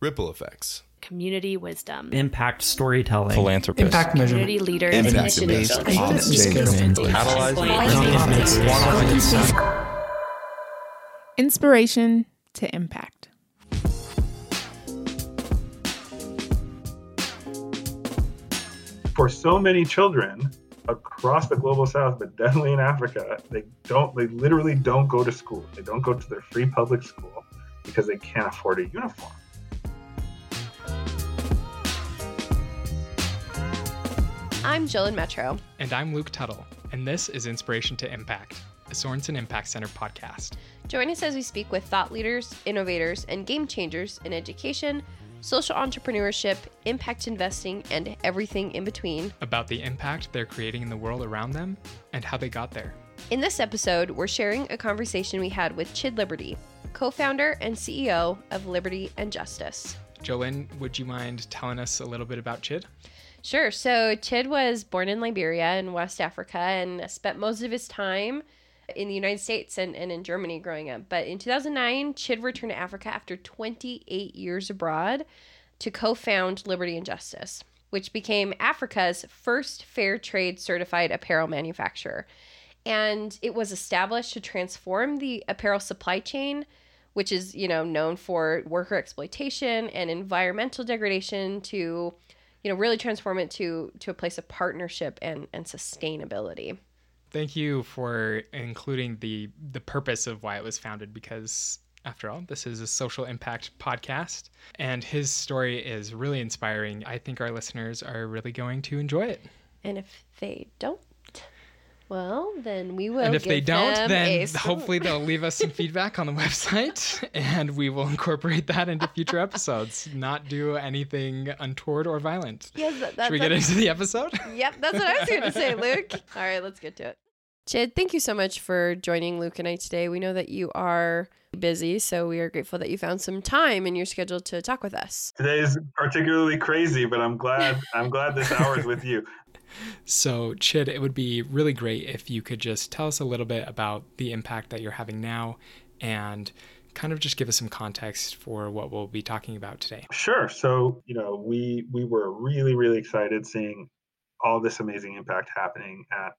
Ripple effects. community wisdom, impact storytelling, philanthropist, Impact measurement. community leaders, Impact initiatives, based and Inspiration to impact. For so many children across the global south, but definitely in Africa, they don't, they literally don't go to school. They don't go to their free public school because they can't afford a uniform. I'm Jillian Metro. And I'm Luke Tuttle, and this is Inspiration to Impact, a Sorenson Impact Center podcast. Join us as we speak with thought leaders, innovators, and game changers in education, social entrepreneurship, impact investing, and everything in between. About the impact they're creating in the world around them and how they got there. In this episode, we're sharing a conversation we had with Chid Liberty, co founder and CEO of Liberty and Justice. Jolynn, would you mind telling us a little bit about Chid? Sure. So, Chid was born in Liberia in West Africa and spent most of his time in the United States and, and in Germany growing up. But in 2009, Chid returned to Africa after 28 years abroad to co found Liberty and Justice, which became Africa's first fair trade certified apparel manufacturer. And it was established to transform the apparel supply chain, which is, you know, known for worker exploitation and environmental degradation to you know really transform it to to a place of partnership and and sustainability Thank you for including the the purpose of why it was founded because after all, this is a social impact podcast and his story is really inspiring. I think our listeners are really going to enjoy it. and if they don't well then we will and if they don't, then a hopefully they'll leave us some feedback on the website and we will incorporate that into future episodes. Not do anything untoward or violent. yes that, that's Should we get into the episode? yep that's what i was going to say luke all right let's get to it chid thank you so much for joining luke and i today we know that you are busy so we are grateful that you found some time in your schedule to talk with us Today is particularly crazy, but I'm glad I'm glad this hour is with you. So, Chid, it would be really great if you could just tell us a little bit about the impact that you're having now and kind of just give us some context for what we'll be talking about today. Sure. So, you know, we we were really really excited seeing all this amazing impact happening at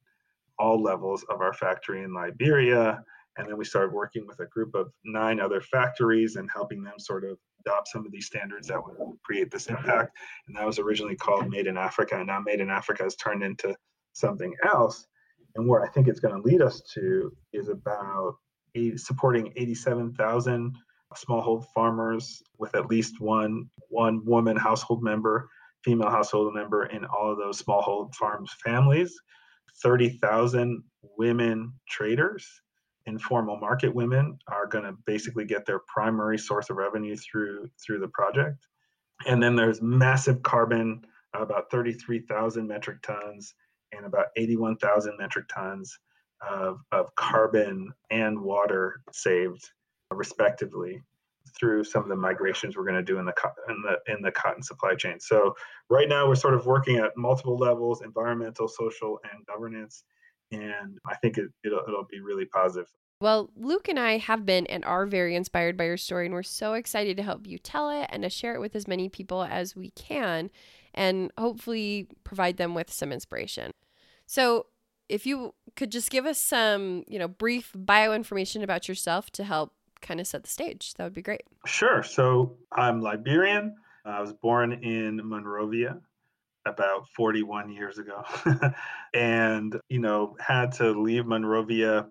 all levels of our factory in Liberia, and then we started working with a group of nine other factories and helping them sort of adopt some of these standards that would create this impact. And that was originally called Made in Africa, and now Made in Africa has turned into something else. And where I think it's going to lead us to is about eight, supporting 87,000 smallhold farmers with at least one one woman household member, female household member in all of those smallhold farms families, 30,000 women traders, informal market women are going to basically get their primary source of revenue through through the project. And then there's massive carbon, about 33,000 metric tons and about 81,000 metric tons of, of carbon and water saved respectively through some of the migrations we're going to do in the in the in the cotton supply chain. So right now we're sort of working at multiple levels: environmental, social, and governance. And I think it, it'll it'll be really positive. Well, Luke and I have been and are very inspired by your story, and we're so excited to help you tell it and to share it with as many people as we can, and hopefully provide them with some inspiration. So, if you could just give us some, you know, brief bio information about yourself to help kind of set the stage, that would be great. Sure. So I'm Liberian. I was born in Monrovia about 41 years ago and you know had to leave monrovia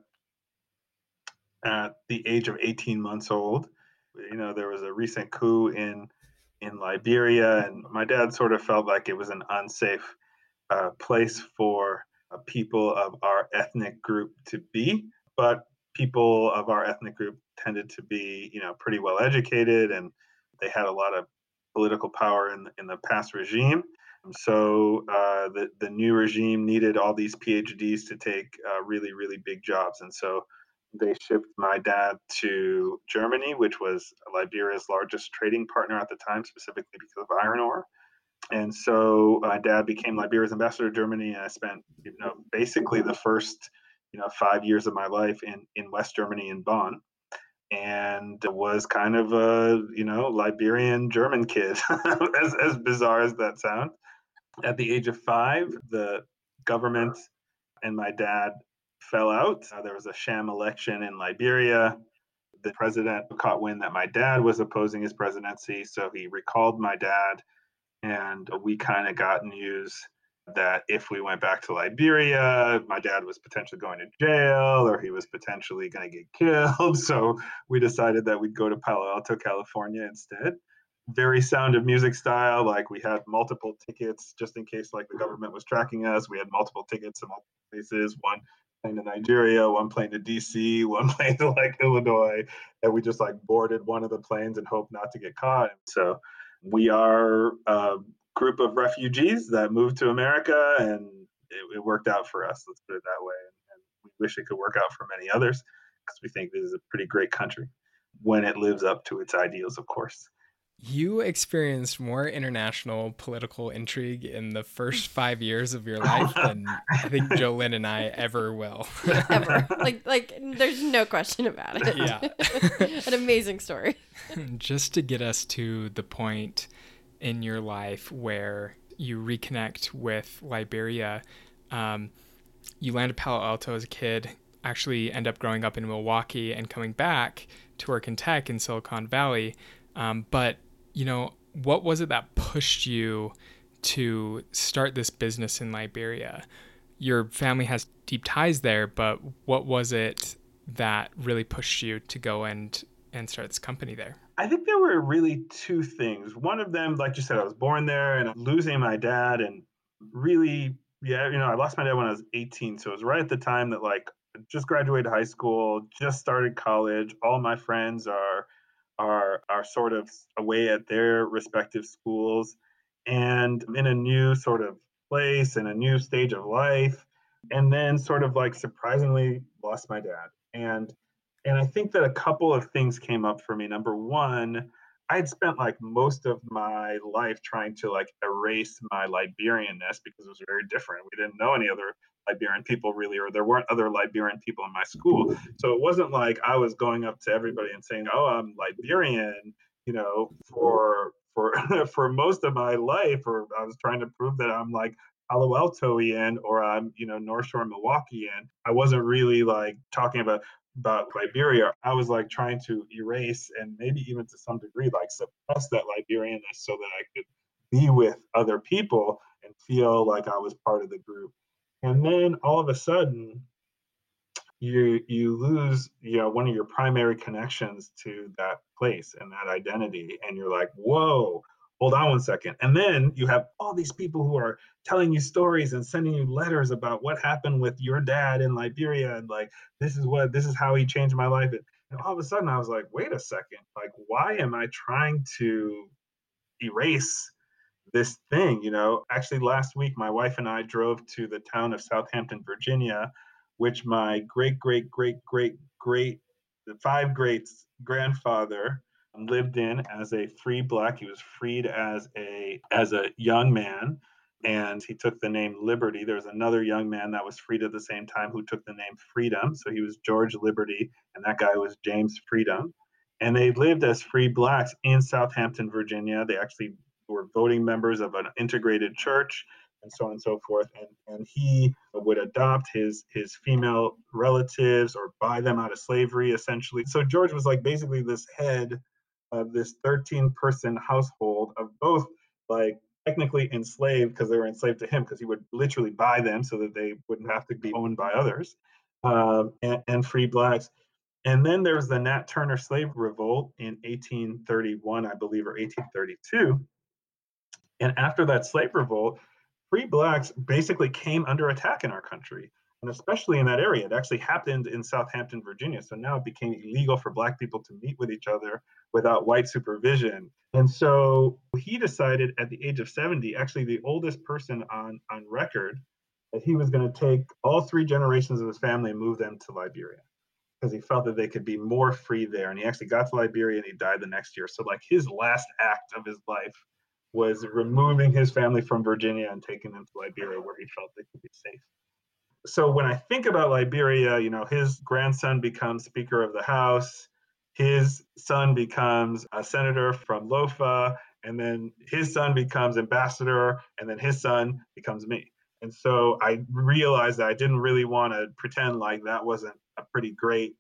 at the age of 18 months old you know there was a recent coup in in liberia and my dad sort of felt like it was an unsafe uh, place for uh, people of our ethnic group to be but people of our ethnic group tended to be you know pretty well educated and they had a lot of political power in, in the past regime so uh, the the new regime needed all these PhDs to take uh, really really big jobs, and so they shipped my dad to Germany, which was Liberia's largest trading partner at the time, specifically because of iron ore. And so my dad became Liberia's ambassador to Germany, and I spent you know basically the first you know five years of my life in in West Germany in Bonn. and was kind of a you know Liberian German kid, as as bizarre as that sounds. At the age of five, the government and my dad fell out. Uh, there was a sham election in Liberia. The president caught wind that my dad was opposing his presidency, so he recalled my dad, and we kind of got news that if we went back to Liberia, my dad was potentially going to jail or he was potentially going to get killed. So we decided that we'd go to Palo Alto, California instead. Very sound of music style. Like we had multiple tickets just in case like the government was tracking us. We had multiple tickets to multiple places. One plane to Nigeria, one plane to DC, one plane to like Illinois. And we just like boarded one of the planes and hoped not to get caught. So we are uh, group of refugees that moved to America, and it, it worked out for us. Let's put it that way. And, and we wish it could work out for many others because we think this is a pretty great country when it lives up to its ideals, of course. You experienced more international political intrigue in the first five years of your oh, life than I think Jolynn and I ever will. ever. Like, like, there's no question about it. Yeah. An amazing story. Just to get us to the point in your life where you reconnect with Liberia. Um, you land at Palo Alto as a kid, actually end up growing up in Milwaukee and coming back to work in tech in Silicon Valley. Um, but, you know, what was it that pushed you to start this business in Liberia? Your family has deep ties there, but what was it that really pushed you to go and and start this company there? I think there were really two things. One of them, like you said, I was born there and losing my dad and really, yeah, you know, I lost my dad when I was 18. So it was right at the time that like just graduated high school, just started college. All my friends are are are sort of away at their respective schools and in a new sort of place in a new stage of life. And then sort of like surprisingly lost my dad. And and I think that a couple of things came up for me. Number one, I had spent like most of my life trying to like erase my Liberianness because it was very different. We didn't know any other Liberian people really, or there weren't other Liberian people in my school. So it wasn't like I was going up to everybody and saying, "Oh, I'm Liberian," you know, for for for most of my life, or I was trying to prove that I'm like Palo Altoian or I'm, you know, North Shore Milwaukeean. I wasn't really like talking about about Liberia, I was like trying to erase and maybe even to some degree like suppress that Liberianness so that I could be with other people and feel like I was part of the group. And then all of a sudden, you you lose you know one of your primary connections to that place and that identity, and you're like, whoa, hold on one second. And then you have all these people who are telling you stories and sending you letters about what happened with your dad in Liberia and like this is what this is how he changed my life. And all of a sudden I was like, wait a second, like why am I trying to erase this thing? You know, actually last week my wife and I drove to the town of Southampton, Virginia, which my great great great great great the five greats grandfather lived in as a free black. He was freed as a as a young man, and he took the name Liberty. There's another young man that was freed at the same time who took the name Freedom. So he was George Liberty, and that guy was James Freedom. And they lived as free blacks in Southampton, Virginia. They actually were voting members of an integrated church and so on and so forth. And, and he would adopt his his female relatives or buy them out of slavery, essentially. So George was like basically this head of this 13 person household of both like technically enslaved because they were enslaved to him because he would literally buy them so that they wouldn't have to be owned by others um, and, and, free blacks. And then there was the nat turner slave revolt in 1831 i believe or 1832 and after that slave revolt free blacks basically came under attack in our country and especially in that area. It actually happened in Southampton, Virginia. So now it became illegal for Black people to meet with each other without white supervision. And so he decided at the age of 70, actually the oldest person on, on record, that he was going to take all three generations of his family and move them to Liberia because he felt that they could be more free there. And he actually got to Liberia and he died the next year. So, like, his last act of his life was removing his family from Virginia and taking them to Liberia where he felt they could be safe so when I think about Liberia, you know, his grandson becomes Speaker of the House. his son becomes a senator from Lofa, and then his son becomes ambassador, and then his son becomes me. And so I realized that I didn't really want to pretend like that wasn't a pretty great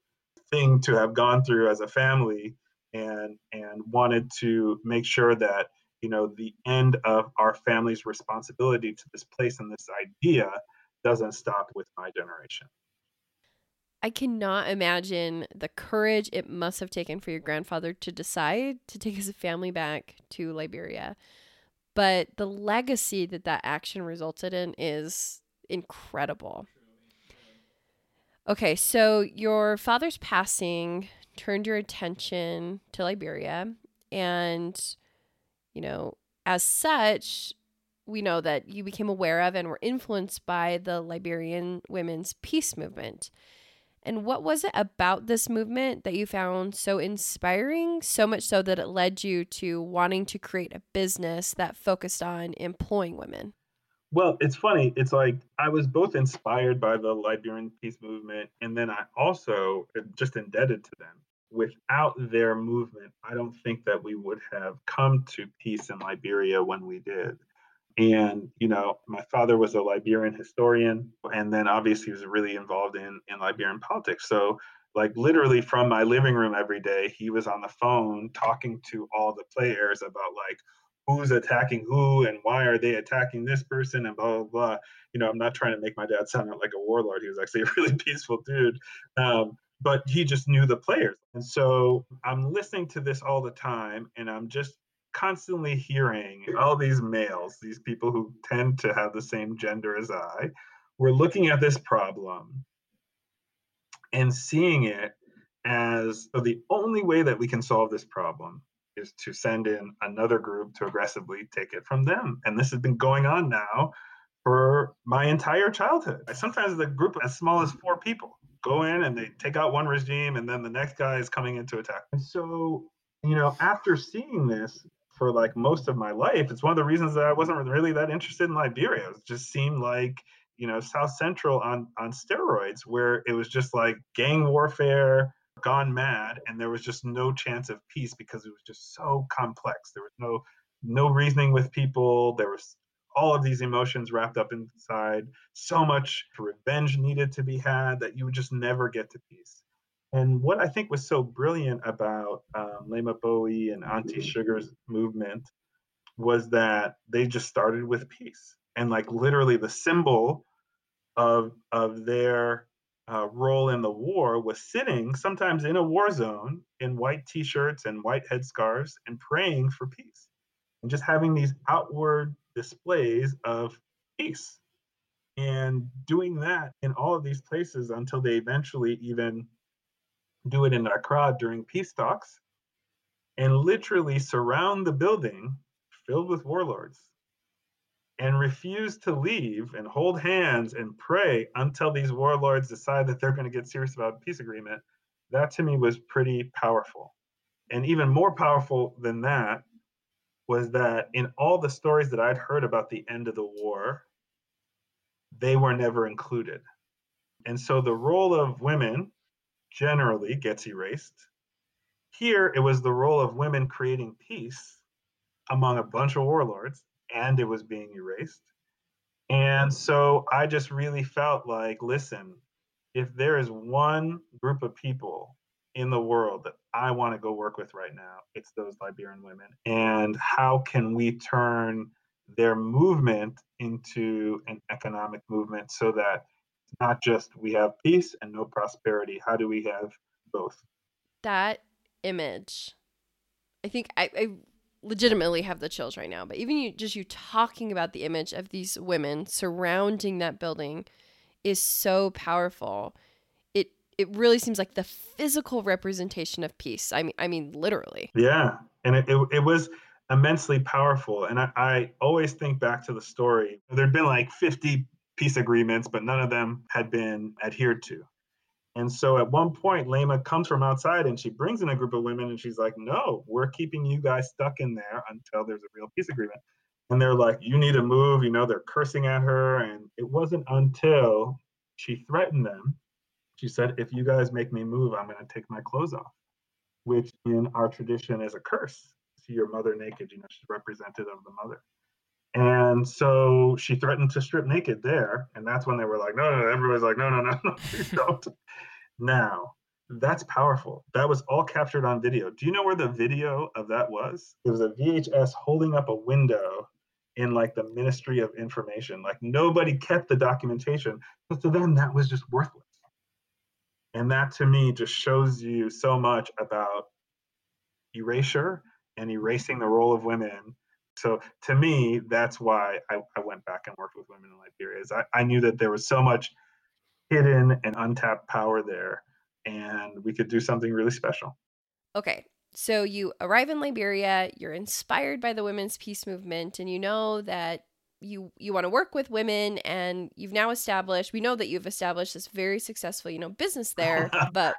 thing to have gone through as a family and and wanted to make sure that you know the end of our family's responsibility to this place and this idea doesn't stop with my generation I cannot imagine the courage it must have taken for your grandfather to decide to take his family back to Liberia. But the legacy that that action resulted in is incredible. Okay, so your father's passing turned your attention to Liberia. And, you know, as such, we know that you became aware of and were influenced by the Liberian women's peace movement. And what was it about this movement that you found so inspiring, so much so that it led you to wanting to create a business that focused on employing women? Well, it's funny. It's like I was both inspired by the Liberian peace movement, and then I also uh, just indebted to them. Without their movement, I don't think that we would have come to peace in Liberia when we did. And, you know, my father was a Liberian historian, and then obviously he was really involved in, in Liberian politics. So, like, literally from my living room every day, he was on the phone talking to all the players about, like, who's attacking who and why are they attacking this person and blah blah blah. You know, I'm not trying to make my dad sound like a warlord. He was actually a really peaceful dude, um, but he just knew the players. And so I'm listening to this all the time, and I'm just constantly hearing all these males, these people who tend to have the same gender as I, we're looking at this problem and seeing it as so the only way that we can solve this problem is to send in another group to aggressively take it from them. And this has been going on now for my entire childhood. Sometimes the group as small as four people go in and they take out one regime and then the next guy is coming in to attack. And so, you know, after seeing this, for like most of my life. It's one of the reasons that I wasn't really that interested in Liberia. It just seemed like you know South Central on on steroids, where it was just like gang warfare gone mad, and there was just no chance of peace because it was just so complex. There was no no reasoning with people. There was all of these emotions wrapped up inside. So much revenge needed to be had that you would just never get to peace. And what I think was so brilliant about um, Leymah Gbowee and Auntie Sugar's movement was that they just started with peace. And like literally the symbol of, of their uh, role in the war was sitting sometimes in a war zone in white t-shirts and white headscarves and praying for peace and just having these outward displays of peace and doing that in all of these places until they eventually even do it in Accra during peace talks, and literally surround the building filled with warlords and refuse to leave and hold hands and pray until these warlords decide that they're going to get serious about a peace agreement, that to me was pretty powerful. And even more powerful than that was that in all the stories that I'd heard about the end of the war, they were never included. And so the role of women generally gets erased. Here, it was the role of women creating peace among a bunch of warlords, and it was being erased. And so I just really felt like, listen, if there is one group of people in the world that I want to go work with right now, it's those Liberian women. And how can we turn their movement into an economic movement so that not just we have peace and no prosperity. How do we have both? That image, I think I, I legitimately have the chills right now. But even you, just you talking about the image of these women surrounding that building, is so powerful. It it really seems like the physical representation of peace. I mean, I mean, literally. Yeah, and it it, it was immensely powerful. And I, I always think back to the story. There'd been like 50 peace agreements, but none of them had been adhered to. And so at one point, Leymah comes from outside and she brings in a group of women and she's like, No, we're keeping you guys stuck in there until there's a real peace agreement. And they're like, You need to move. You know, they're cursing at her. And it wasn't until she threatened them. She said, If you guys make me move, I'm going to take my clothes off. which in our tradition is a curse. See your mother naked, you know, she's representative of the mother. And so she threatened to strip naked there. And that's when they were like, no, no, no. everybody's like, no, no, no, no, please don't. now, that's powerful. That was all captured on video. Do you know where the video of that was? It was a VHS holding up a window in like the Ministry of Information. Like nobody kept the documentation. But to them, that was just worthless. And that to me just shows you so much about erasure and erasing the role of women. So to me, that's why I, I went back and worked with women in Liberia. Is I, I knew that there was so much hidden and untapped power there, and we could do something really special. Okay, so you arrive in Liberia, you're inspired by the women's peace movement, and you know that you you want to work with women and you've now established we know that you've established this very successful you know business there but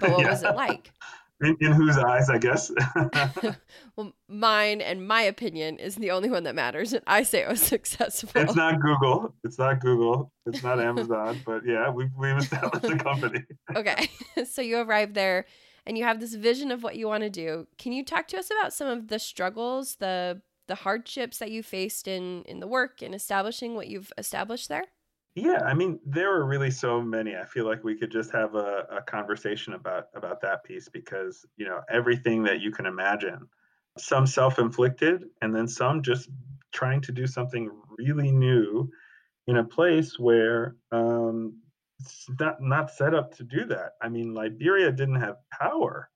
but what yeah. was it like in, in whose eyes i guess. Well mine and my opinion is the only one that matters and i say it was successful. It's not google. It's not google. It's not amazon but yeah we, we've established a company. Okay so you arrive there and you have this vision of what you want to do. Can you talk to us about some of the struggles the the hardships that you faced in in the work and establishing what you've established there? Yeah, I mean, there were really so many. I feel like we could just have a, a conversation about about that piece because you know everything that you can imagine, some self-inflicted, and then some just trying to do something really new in a place where um, it's not not set up to do that. I mean, Liberia didn't have power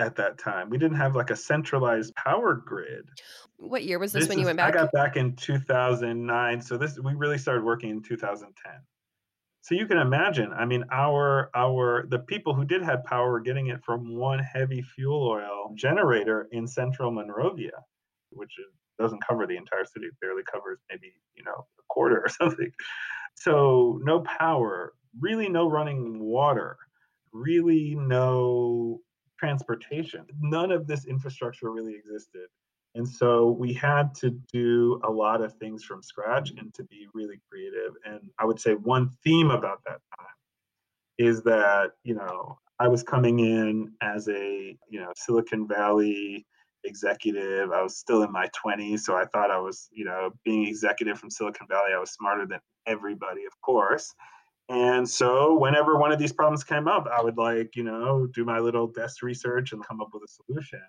at that time. We didn't have like a centralized power grid. What year was this, this when you went back? I got back in 2009. So this we really started working in 2010. So you can imagine, I mean, our our the people who did have power were getting it from one heavy fuel oil generator in central Monrovia, which is, doesn't cover the entire city. It barely covers maybe, you know, a quarter or something. So no power, really no running water, really no transportation. None of this infrastructure really existed. And so we had to do a lot of things from scratch and to be really creative. And I would say one theme about that time is that, you know, I was coming in as a, you know, Silicon Valley executive. I was still in my 20s, so I thought I was, you know, being executive from Silicon Valley, I was smarter than everybody, of course. And so whenever one of these problems came up, I would like, you know, do my little desk research and come up with a solution.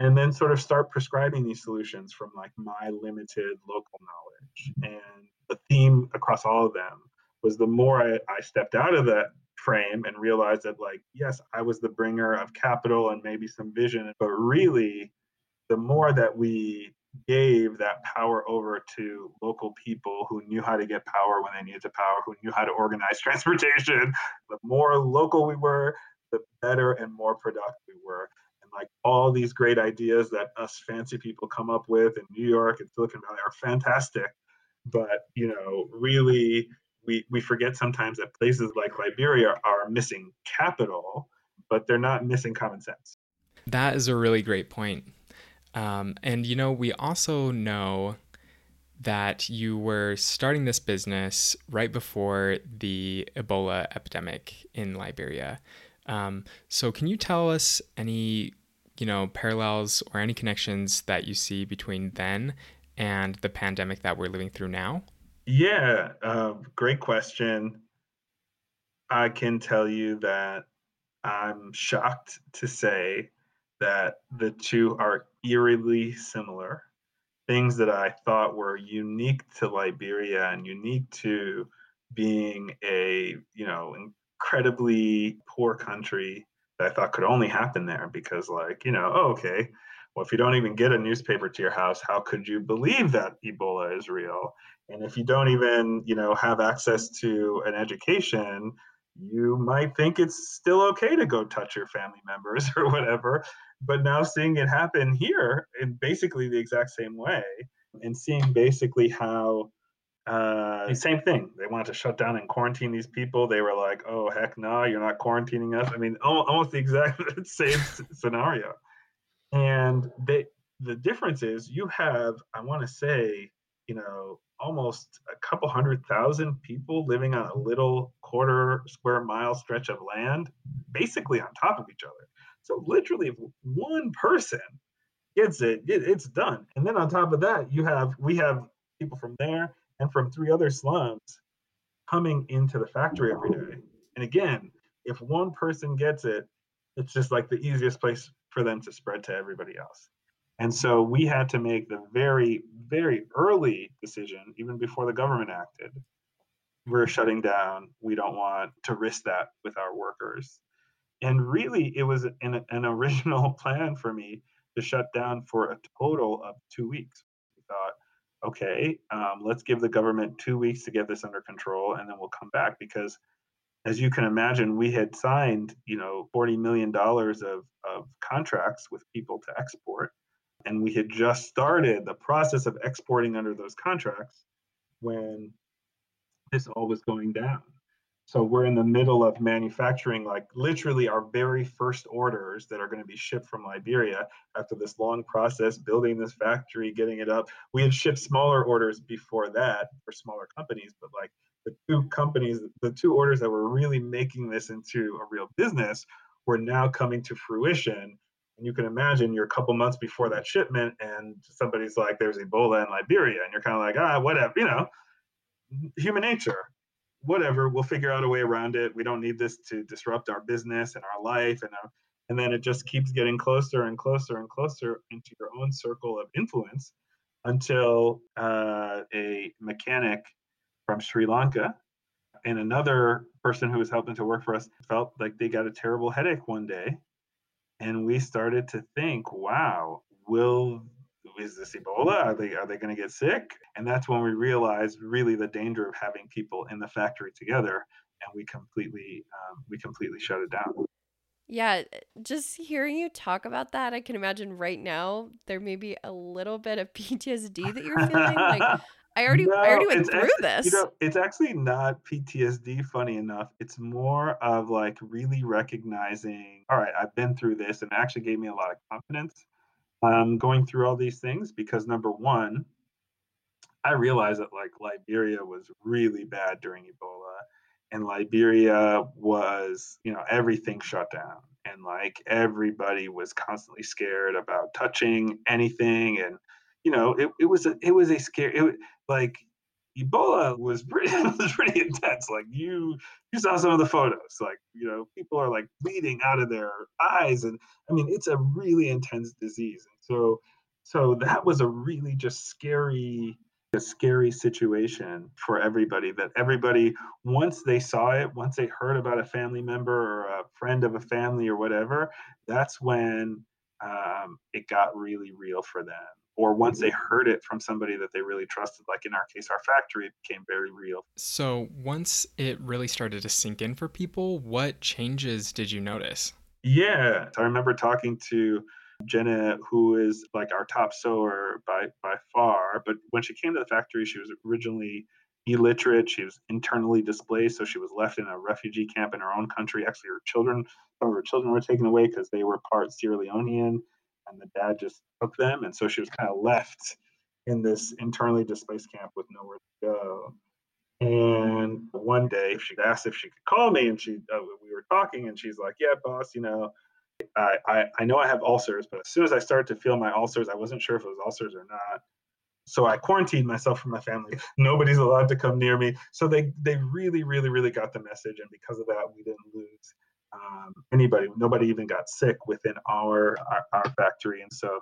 And then sort of start prescribing these solutions from like my limited local knowledge. And the theme across all of them was the more I, I stepped out of that frame and realized that like, yes, I was the bringer of capital and maybe some vision, but really the more that we gave that power over to local people who knew how to get power when they needed to power, who knew how to organize transportation. The more local we were, the better and more productive we were. And like all these great ideas that us fancy people come up with in New York and Silicon Valley are fantastic. But, you know, really, we, we forget sometimes that places like Liberia are missing capital, but they're not missing common sense. That is a really great point. Um, and you know, we also know that you were starting this business right before the Ebola epidemic in Liberia. Um, so, can you tell us any, you know, parallels or any connections that you see between then and the pandemic that we're living through now? Yeah, uh, great question. I can tell you that I'm shocked to say that the two are eerily similar. Things that I thought were unique to Liberia and unique to being a, you know, incredibly poor country that I thought could only happen there because, like, you know, oh, okay, well, if you don't even get a newspaper to your house, how could you believe that Ebola is real? And if you don't even, you know, have access to an education, you might think it's still okay to go touch your family members or whatever. But now seeing it happen here in basically the exact same way and seeing basically how uh, same thing. They wanted to shut down and quarantine these people. They were like, "Oh heck no, you're not quarantining us." I mean, almost the exact same scenario. And they, the difference is, you have, I want to say, you know, almost a couple hundred thousand people living on a little quarter square mile stretch of land, basically on top of each other. So literally, if one person gets it, it, it's done. And then on top of that, you have we have people from there and from three other slums coming into the factory every day. And again, if one person gets it, it's just like the easiest place for them to spread to everybody else. And so we had to make the very, very early decision, even before the government acted. We're shutting down. We don't want to risk that with our workers. And really, it was an, an original plan for me to shut down for a total of two weeks. We thought, okay, um, let's give the government two weeks to get this under control, and then we'll come back because, as you can imagine, we had signed, you know, forty million dollars of of contracts with people to export, and we had just started the process of exporting under those contracts when this all was going down. So we're in the middle of manufacturing, like literally our very first orders that are going to be shipped from Liberia after this long process, building this factory, getting it up. We had shipped smaller orders before that for smaller companies, but like the two companies, the two orders that were really making this into a real business were now coming to fruition. And you can imagine you're a couple months before that shipment, and somebody's like, there's Ebola in Liberia. And you're kind of like, ah, whatever, you know, human nature whatever, we'll figure out a way around it. We don't need this to disrupt our business and our life and our, and then it just keeps getting closer and closer and closer into your own circle of influence until uh, a mechanic from Sri Lanka and another person who was helping to work for us felt like they got a terrible headache one day. And we started to think, wow, will is this Ebola? Are they are they going to get sick? And that's when we realized really the danger of having people in the factory together, and we completely um, we completely shut it down. Yeah, just hearing you talk about that, I can imagine right now there may be a little bit of PTSD that you're feeling. like I already No, I already went through actually, this. you know, it's actually not PTSD. Funny enough, it's more of like really recognizing. All right, I've been through this, and it actually gave me a lot of confidence um, going through all these things because number one, I realized that like Liberia was really bad during Ebola, and Liberia was, you know, everything shut down, and like everybody was constantly scared about touching anything, and you know, it, it was a it was a scare. It like Ebola was pretty was pretty intense. Like you you saw some of the photos. Like you know, people are like bleeding out of their eyes, and I mean, it's a really intense disease. And so so that was a really just scary a scary situation for everybody that everybody once they saw it once they heard about a family member or a friend of a family or whatever that's when um, it got really real for them or once they heard it from somebody that they really trusted like in our case our factory it became very real So once it really started to sink in for people, what changes did you notice? yeah i remember talking to jenna who is like our top sewer by by far but when she came to the factory she was originally illiterate she was internally displaced so she was left in a refugee camp in her own country actually her children some of her children were taken away because they were part sierra leonean and the dad just took them and so she was kind of left in this internally displaced camp with nowhere to go. And one day she asked if she could call me and she uh, we were talking and she's like yeah boss you know I, I i know i have ulcers but as soon as i started to feel my ulcers i wasn't sure if it was ulcers or not. So i quarantined myself from my family. Nobody's allowed to come near me. So they they really really really got the message and because of that we didn't lose um, anybody nobody even got sick within our, our our factory. And so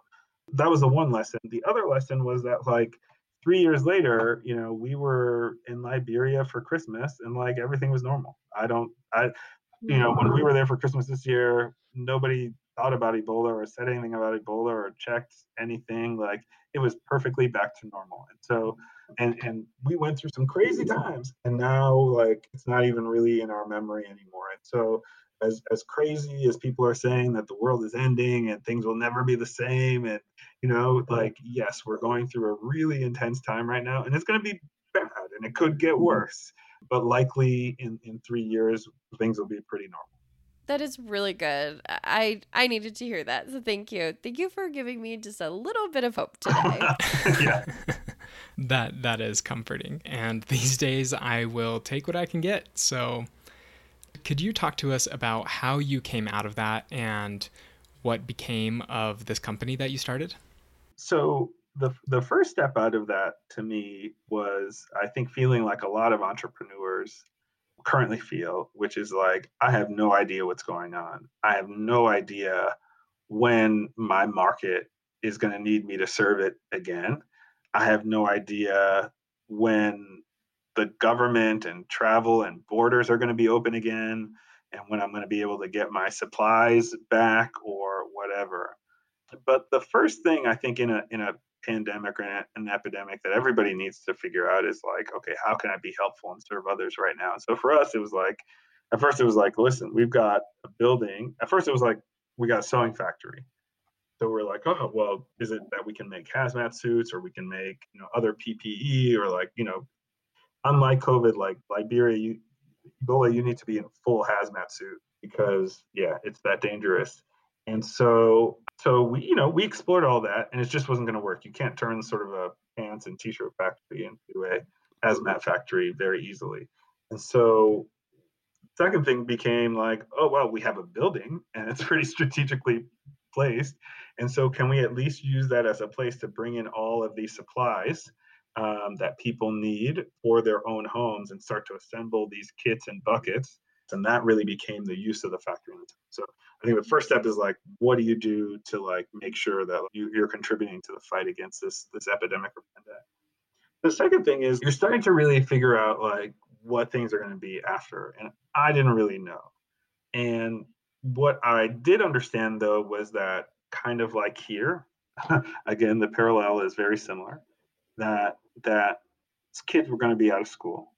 that was the one lesson. The other lesson was that like three years later you know we were in liberia for christmas and like everything was normal. I don't i you know when we were there for christmas this year nobody thought about ebola or said anything about ebola or checked anything. Like it was perfectly back to normal. And so and and we went through some crazy times and now like it's not even really in our memory anymore. And so as as crazy as people are saying that the world is ending and things will never be the same and you know like yes we're going through a really intense time right now and it's going to be bad and it could get mm-hmm. worse but likely in in three years things will be pretty normal That is really good. I I needed to hear that. So thank you. Thank you for giving me just a little bit of hope today. yeah that that is comforting. And these days I will take what I can get. So could you talk to us about how you came out of that and what became of this company that you started? So the the first step out of that to me was I think feeling like a lot of entrepreneurs currently feel, which is like I have no idea what's going on. I have no idea when my market is going to need me to serve it again. I have no idea when the government and travel and borders are going to be open again and when I'm going to be able to get my supplies back or whatever. But the first thing I think in a in a pandemic or an epidemic that everybody needs to figure out is like, okay, how can I be helpful and serve others right now? And so for us, it was like, at first it was like, listen, we've got a building. At first it was like, we got a sewing factory. So we're like, oh, well, is it that we can make hazmat suits or we can make, you know, other PPE or like, you know, unlike COVID, like Liberia, you, Ebola, you need to be in full hazmat suit because yeah, it's that dangerous. And so, so we, you know, we explored all that, and it just wasn't going to work. You can't turn sort of a pants and t-shirt factory into a hazmat factory very easily. And so, second thing became like, oh well, we have a building, and it's pretty strategically placed. And so, can we at least use that as a place to bring in all of these supplies um, that people need for their own homes and start to assemble these kits and buckets? And that really became the use of the factory. So I think the first step is like, what do you do to like make sure that you, you're contributing to the fight against this this epidemic or pandemic? The second thing is you're starting to really figure out like what things are going to be after, and I didn't really know. And what I did understand though was that kind of like here, again, the parallel is very similar. That that kids were going to be out of school.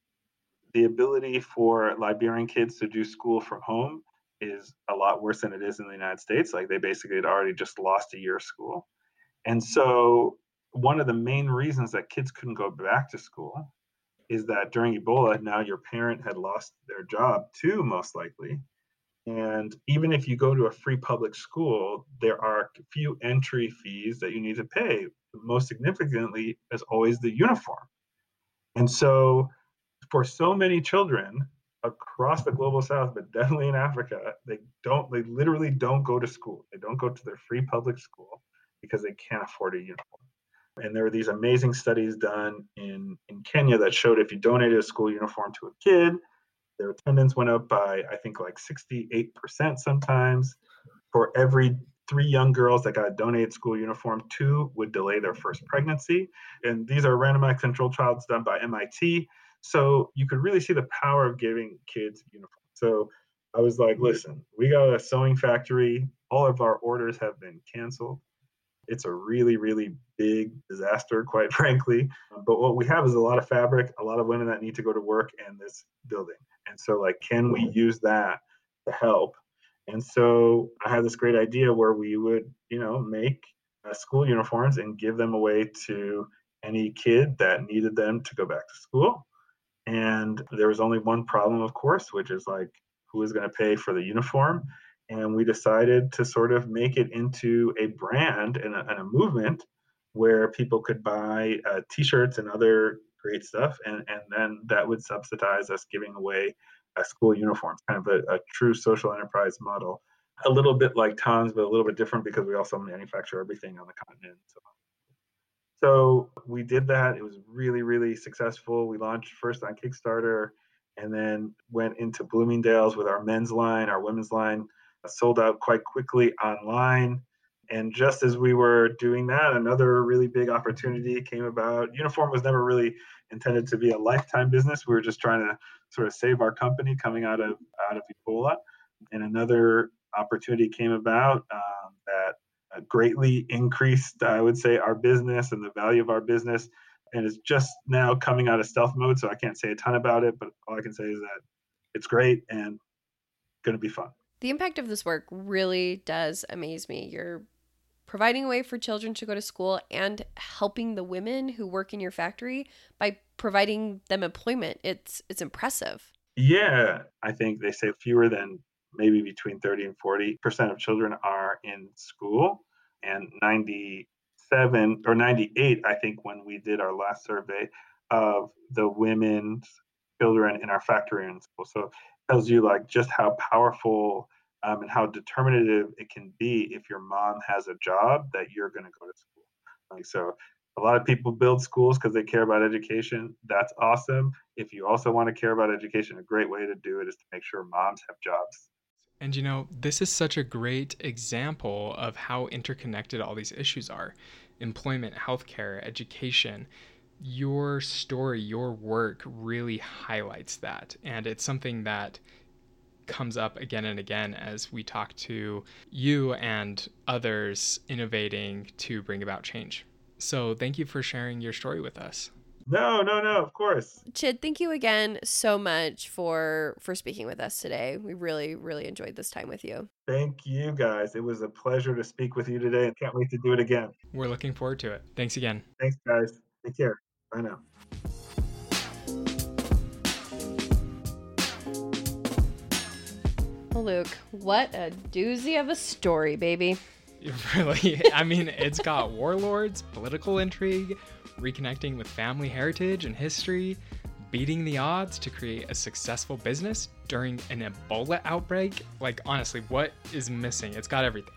The ability for Liberian kids to do school from home is a lot worse than it is in the United States. Like they basically had already just lost a year of school. And so one of the main reasons that kids couldn't go back to school is that during Ebola, now your parent had lost their job too, most likely. And even if you go to a free public school, there are a few entry fees that you need to pay. Most significantly is always the uniform. And so for so many children, across the global south, but definitely in Africa, they don't, they literally don't go to school. They don't go to their free public school because they can't afford a uniform. And there were these amazing studies done in, in Kenya that showed if you donated a school uniform to a kid, their attendance went up by, I think, like 68% sometimes. For every three young girls that got a donated school uniform, two would delay their first pregnancy. And these are randomized controlled trials done by MIT. So you could really see the power of giving kids uniforms. So I was like, listen, we got a sewing factory. All of our orders have been canceled. It's a really, really big disaster, quite frankly. But what we have is a lot of fabric, a lot of women that need to go to work, and this building. And so, like, can we use that to help? And so I had this great idea where we would, you know, make uh, school uniforms and give them away to any kid that needed them to go back to school. And there was only one problem, of course, which is like who is going to pay for the uniform. And we decided to sort of make it into a brand and a, and a movement where people could buy uh, t-shirts and other great stuff. And, and then that would subsidize us giving away a school uniforms, kind of a, a true social enterprise model. A little bit like Tom's, but a little bit different because we also manufacture everything on the continent. So so we did that. It was really, really successful. We launched first on Kickstarter and then went into Bloomingdale's with our men's line, our women's line sold out quite quickly online. And just as we were doing that, another really big opportunity came about. Uniform was never really intended to be a lifetime business. We were just trying to sort of save our company coming out of out of Ebola. And another opportunity came about um, that uh, greatly increased, I would say, our business and the value of our business. And it's just now coming out of stealth mode, so I can't say a ton about it. But all I can say is that it's great and going to be fun. The impact of this work really does amaze me. You're providing a way for children to go to school and helping the women who work in your factory by providing them employment. It's it's impressive. Yeah, I think they say fewer than maybe between 30 and 40 percent of children are in school and 97 or 98 i think when we did our last survey of the women's children in our factory in school so it tells you like just how powerful um, and how determinative it can be if your mom has a job that you're going to go to school. Like so, a lot of people build schools because they care about education. That's awesome. If you also want to care about education, a great way to do it is to make sure moms have jobs. And you know, this is such a great example of how interconnected all these issues are employment, healthcare, education. Your story, your work really highlights that. And it's something that comes up again and again as we talk to you and others innovating to bring about change. So, thank you for sharing your story with us. No, no, no, of course. Chid, thank you again so much for for speaking with us today. We really really enjoyed this time with you. Thank you guys. It was a pleasure to speak with you today and can't wait to do it again. We're looking forward to it. Thanks again. Thanks guys. Take care. Bye now. Luke, what a doozy of a story, baby. Really, I mean, it's got warlords, political intrigue, reconnecting with family heritage and history, beating the odds to create a successful business during an Ebola outbreak. Like, honestly, what is missing? It's got everything.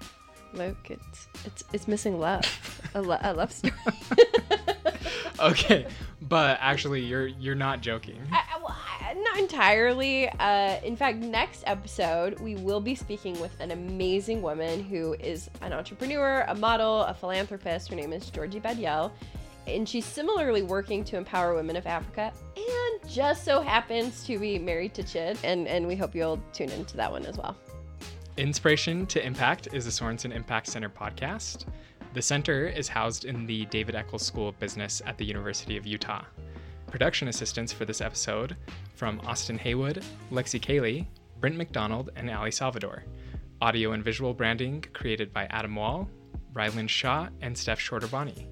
Luke, it's it's it's missing love, a, lo- a love story. okay, but actually, you're you're not joking. Not entirely. Uh, in fact, next episode we will be speaking with an amazing woman who is an entrepreneur, a model, a philanthropist. Her name is Georgie Badiel, and she's similarly working to empower women of Africa, and just so happens to be married to Chid. And and we hope you'll tune into that one as well. Inspiration to Impact is a Sorenson Impact Center podcast. The center is housed in the David Eccles School of Business at the University of Utah. Production assistance for this episode from Austin Haywood, Lexi Cayley, Brent McDonald, and Ali Salvador. Audio and visual branding created by Adam Wall, Ryland Shaw, and Steph Shorterbani.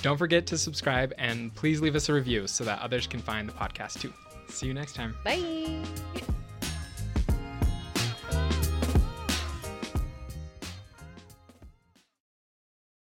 Don't forget to subscribe and please leave us a review so that others can find the podcast too. See you next time. Bye.